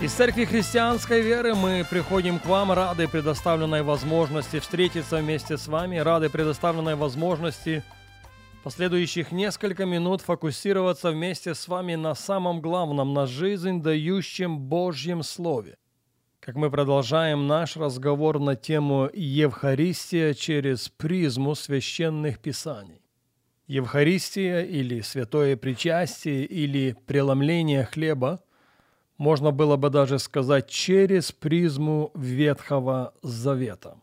Из Церкви Христианской Веры мы приходим к вам, рады предоставленной возможности встретиться вместе с вами, рады предоставленной возможности последующих несколько минут фокусироваться вместе с вами на самом главном, на жизнь дающем Божьем Слове. Как мы продолжаем наш разговор на тему Евхаристия через призму священных писаний. Евхаристия или святое причастие или преломление хлеба – можно было бы даже сказать, через призму Ветхого Завета.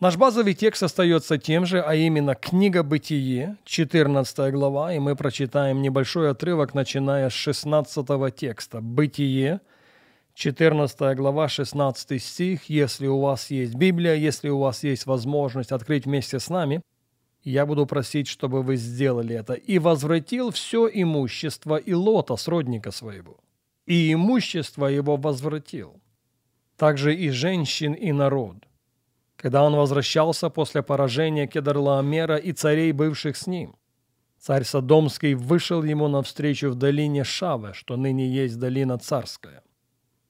Наш базовый текст остается тем же, а именно книга Бытие, 14 глава, и мы прочитаем небольшой отрывок, начиная с 16 текста. Бытие, 14 глава, 16 стих. Если у вас есть Библия, если у вас есть возможность открыть вместе с нами, я буду просить, чтобы вы сделали это. «И возвратил все имущество и лота, сродника своего» и имущество его возвратил. Также и женщин, и народ. Когда он возвращался после поражения Кедарлаомера и царей, бывших с ним, царь Содомский вышел ему навстречу в долине Шаве, что ныне есть долина царская.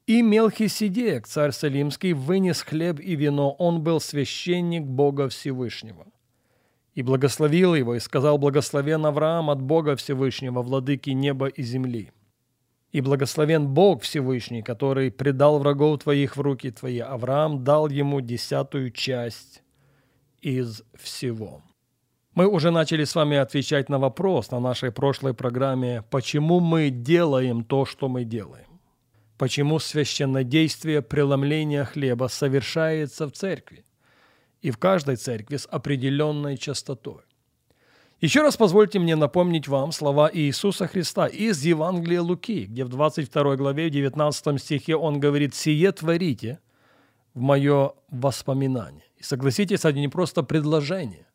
И Мелхиседек, царь Салимский, вынес хлеб и вино, он был священник Бога Всевышнего. И благословил его, и сказал, благословен Авраам от Бога Всевышнего, владыки неба и земли. И благословен Бог Всевышний, который предал врагов твоих в руки твои. Авраам дал ему десятую часть из всего. Мы уже начали с вами отвечать на вопрос на нашей прошлой программе, почему мы делаем то, что мы делаем. Почему священнодействие преломления хлеба совершается в церкви и в каждой церкви с определенной частотой. Еще раз позвольте мне напомнить вам слова Иисуса Христа из Евангелия Луки, где в 22 главе, 19 стихе он говорит «Сие творите в мое воспоминание». И согласитесь, это не просто предложение.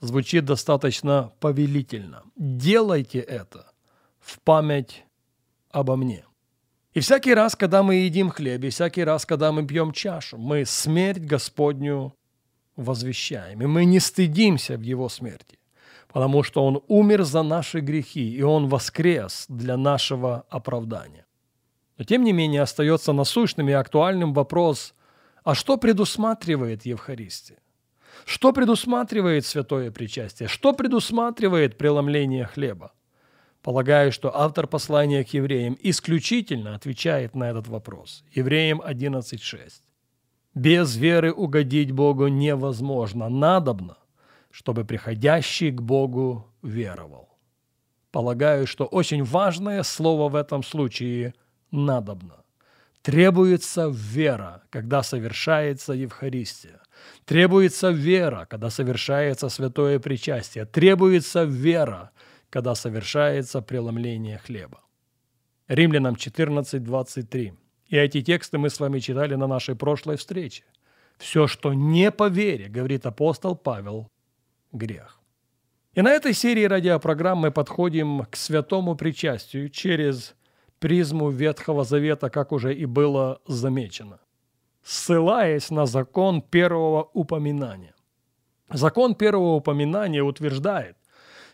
Звучит достаточно повелительно. Делайте это в память обо мне. И всякий раз, когда мы едим хлеб, и всякий раз, когда мы пьем чашу, мы смерть Господню возвещаем. И мы не стыдимся в Его смерти потому что Он умер за наши грехи, и Он воскрес для нашего оправдания. Но тем не менее остается насущным и актуальным вопрос, а что предусматривает Евхаристия? Что предусматривает святое причастие? Что предусматривает преломление хлеба? Полагаю, что автор послания к евреям исключительно отвечает на этот вопрос. Евреям 11.6. Без веры угодить Богу невозможно, надобно – чтобы приходящий к Богу веровал. Полагаю, что очень важное слово в этом случае «надобно». Требуется вера, когда совершается Евхаристия. Требуется вера, когда совершается святое причастие. Требуется вера, когда совершается преломление хлеба. Римлянам 14, 23. И эти тексты мы с вами читали на нашей прошлой встрече. Все, что не по вере, говорит апостол Павел, грех. И на этой серии радиопрограмм мы подходим к святому причастию через призму Ветхого Завета, как уже и было замечено, ссылаясь на закон первого упоминания. Закон первого упоминания утверждает,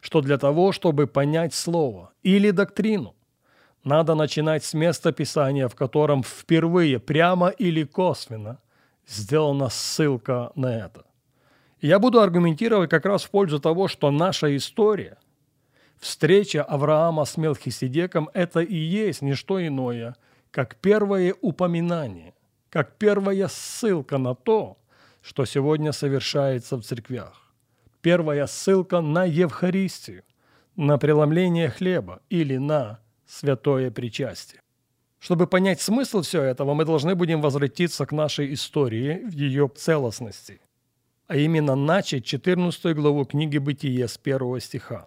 что для того, чтобы понять слово или доктрину, надо начинать с места Писания, в котором впервые прямо или косвенно сделана ссылка на это. Я буду аргументировать как раз в пользу того, что наша история, встреча Авраама с Мелхиседеком, это и есть не что иное, как первое упоминание, как первая ссылка на то, что сегодня совершается в церквях. Первая ссылка на Евхаристию, на преломление хлеба или на святое причастие. Чтобы понять смысл всего этого, мы должны будем возвратиться к нашей истории в ее целостности а именно начать 14 главу книги Бытие с первого стиха.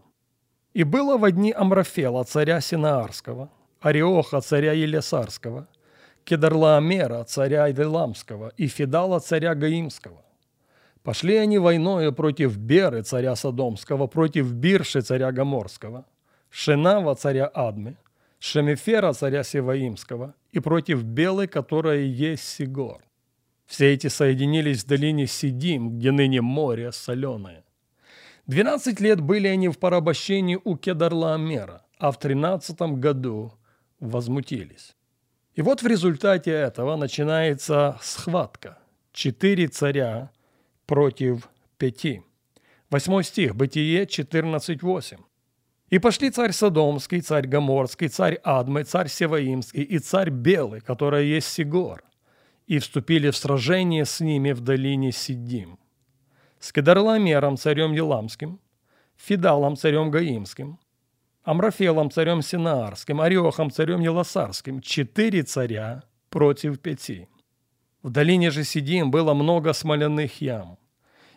«И было в одни Амрафела, царя Синаарского, Ариоха, царя Елесарского, Кедарлаомера, царя Иделамского, и Фидала, царя Гаимского. Пошли они войною против Беры, царя Содомского, против Бирши, царя Гаморского, Шенава, царя Адмы, Шемефера, царя Севаимского, и против Белой, которая есть Сигор. Все эти соединились в долине Сидим, где ныне море соленое. Двенадцать лет были они в порабощении у Кедарлаомера, а в тринадцатом году возмутились. И вот в результате этого начинается схватка. Четыре царя против пяти. Восьмой стих, Бытие 14.8. «И пошли царь Содомский, царь Гоморский, царь Адмы, царь Севаимский и царь Белый, которая есть Сигор, и вступили в сражение с ними в долине Сидим. С Кедарломером, царем Еламским, Фидалом, царем Гаимским, Амрафелом, царем Синаарским, Орехом, царем Елосарским, четыре царя против пяти. В долине же Сидим было много смоляных ям,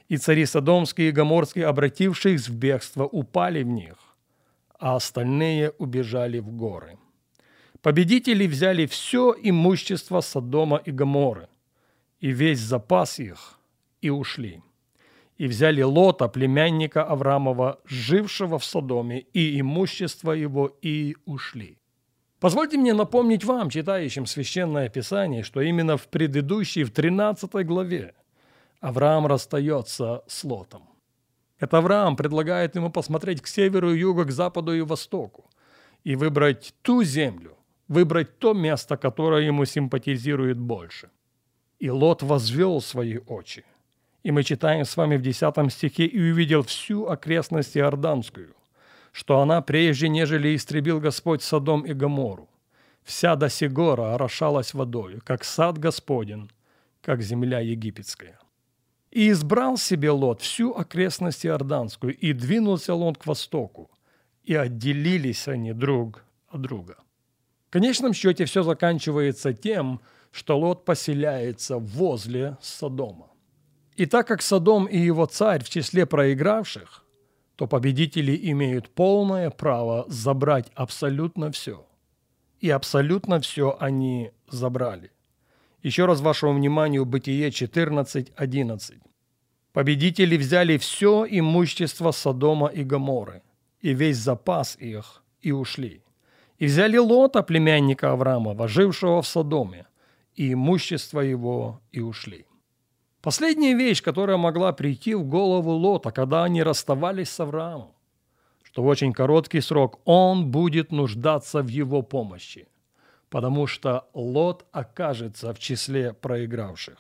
и цари Содомские и Гоморские, обратившись в бегство, упали в них, а остальные убежали в горы. Победители взяли все имущество Содома и Гоморы, и весь запас их, и ушли и взяли Лота, племянника Аврамова, жившего в Содоме, и имущество его, и ушли. Позвольте мне напомнить вам, читающим Священное Писание, что именно в предыдущей, в 13 главе, Авраам расстается с Лотом. Это Авраам предлагает ему посмотреть к северу югу, к западу и востоку и выбрать ту землю, выбрать то место, которое ему симпатизирует больше. И Лот возвел свои очи – и мы читаем с вами в 10 стихе «И увидел всю окрестность Иорданскую, что она прежде, нежели истребил Господь Содом и Гомору, вся до Сигора орошалась водою, как сад Господен, как земля египетская». И избрал себе Лот всю окрестность Иорданскую, и двинулся Лот к востоку, и отделились они друг от друга. Конечном счете все заканчивается тем, что Лот поселяется возле Содома. И так как Содом и его царь в числе проигравших, то победители имеют полное право забрать абсолютно все. И абсолютно все они забрали. Еще раз вашему вниманию Бытие 14.11. Победители взяли все имущество Содома и Гоморы, и весь запас их, и ушли. И взяли Лота, племянника Авраамова, жившего в Содоме, и имущество его, и ушли. Последняя вещь, которая могла прийти в голову Лота, когда они расставались с Авраамом, что в очень короткий срок он будет нуждаться в его помощи, потому что Лот окажется в числе проигравших.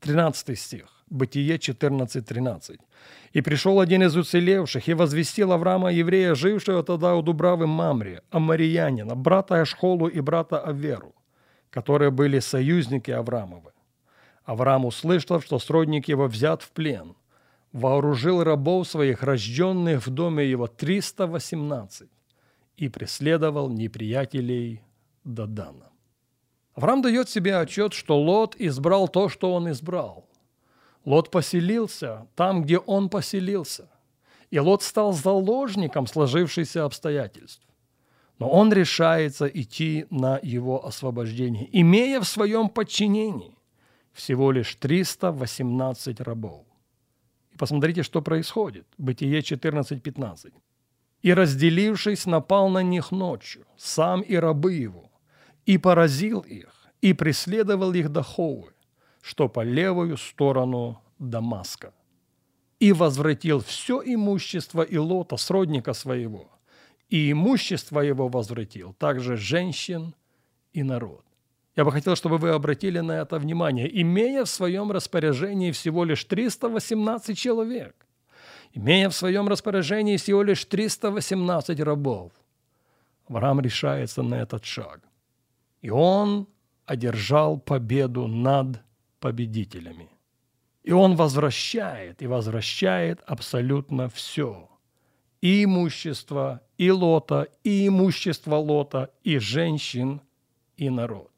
13 стих, Бытие 14.13. «И пришел один из уцелевших и возвестил Авраама, еврея, жившего тогда у Дубравы Мамре, Амариянина, брата Ашхолу и брата Аверу, которые были союзники Авраамовы. Авраам услышал, что сродник его взят в плен, вооружил рабов своих, рожденных в доме его 318, и преследовал неприятелей до Дана. Авраам дает себе отчет, что Лот избрал то, что он избрал. Лот поселился там, где он поселился. И Лот стал заложником сложившихся обстоятельств. Но он решается идти на его освобождение, имея в своем подчинении всего лишь 318 рабов. И посмотрите, что происходит. Бытие 14.15. «И, разделившись, напал на них ночью, сам и рабы его, и поразил их, и преследовал их до Хоувы, что по левую сторону Дамаска, и возвратил все имущество Илота, сродника своего, и имущество его возвратил, также женщин и народ. Я бы хотел, чтобы вы обратили на это внимание, имея в своем распоряжении всего лишь 318 человек, имея в своем распоряжении всего лишь 318 рабов, Авраам решается на этот шаг. И он одержал победу над победителями. И он возвращает, и возвращает абсолютно все. И имущество, и Лота, и имущество Лота, и женщин, и народ.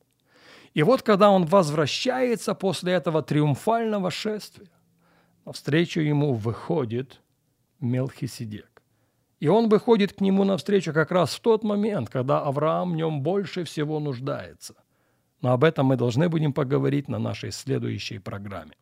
И вот когда он возвращается после этого триумфального шествия, навстречу ему выходит Мелхиседек. И он выходит к нему навстречу как раз в тот момент, когда Авраам в нем больше всего нуждается. Но об этом мы должны будем поговорить на нашей следующей программе.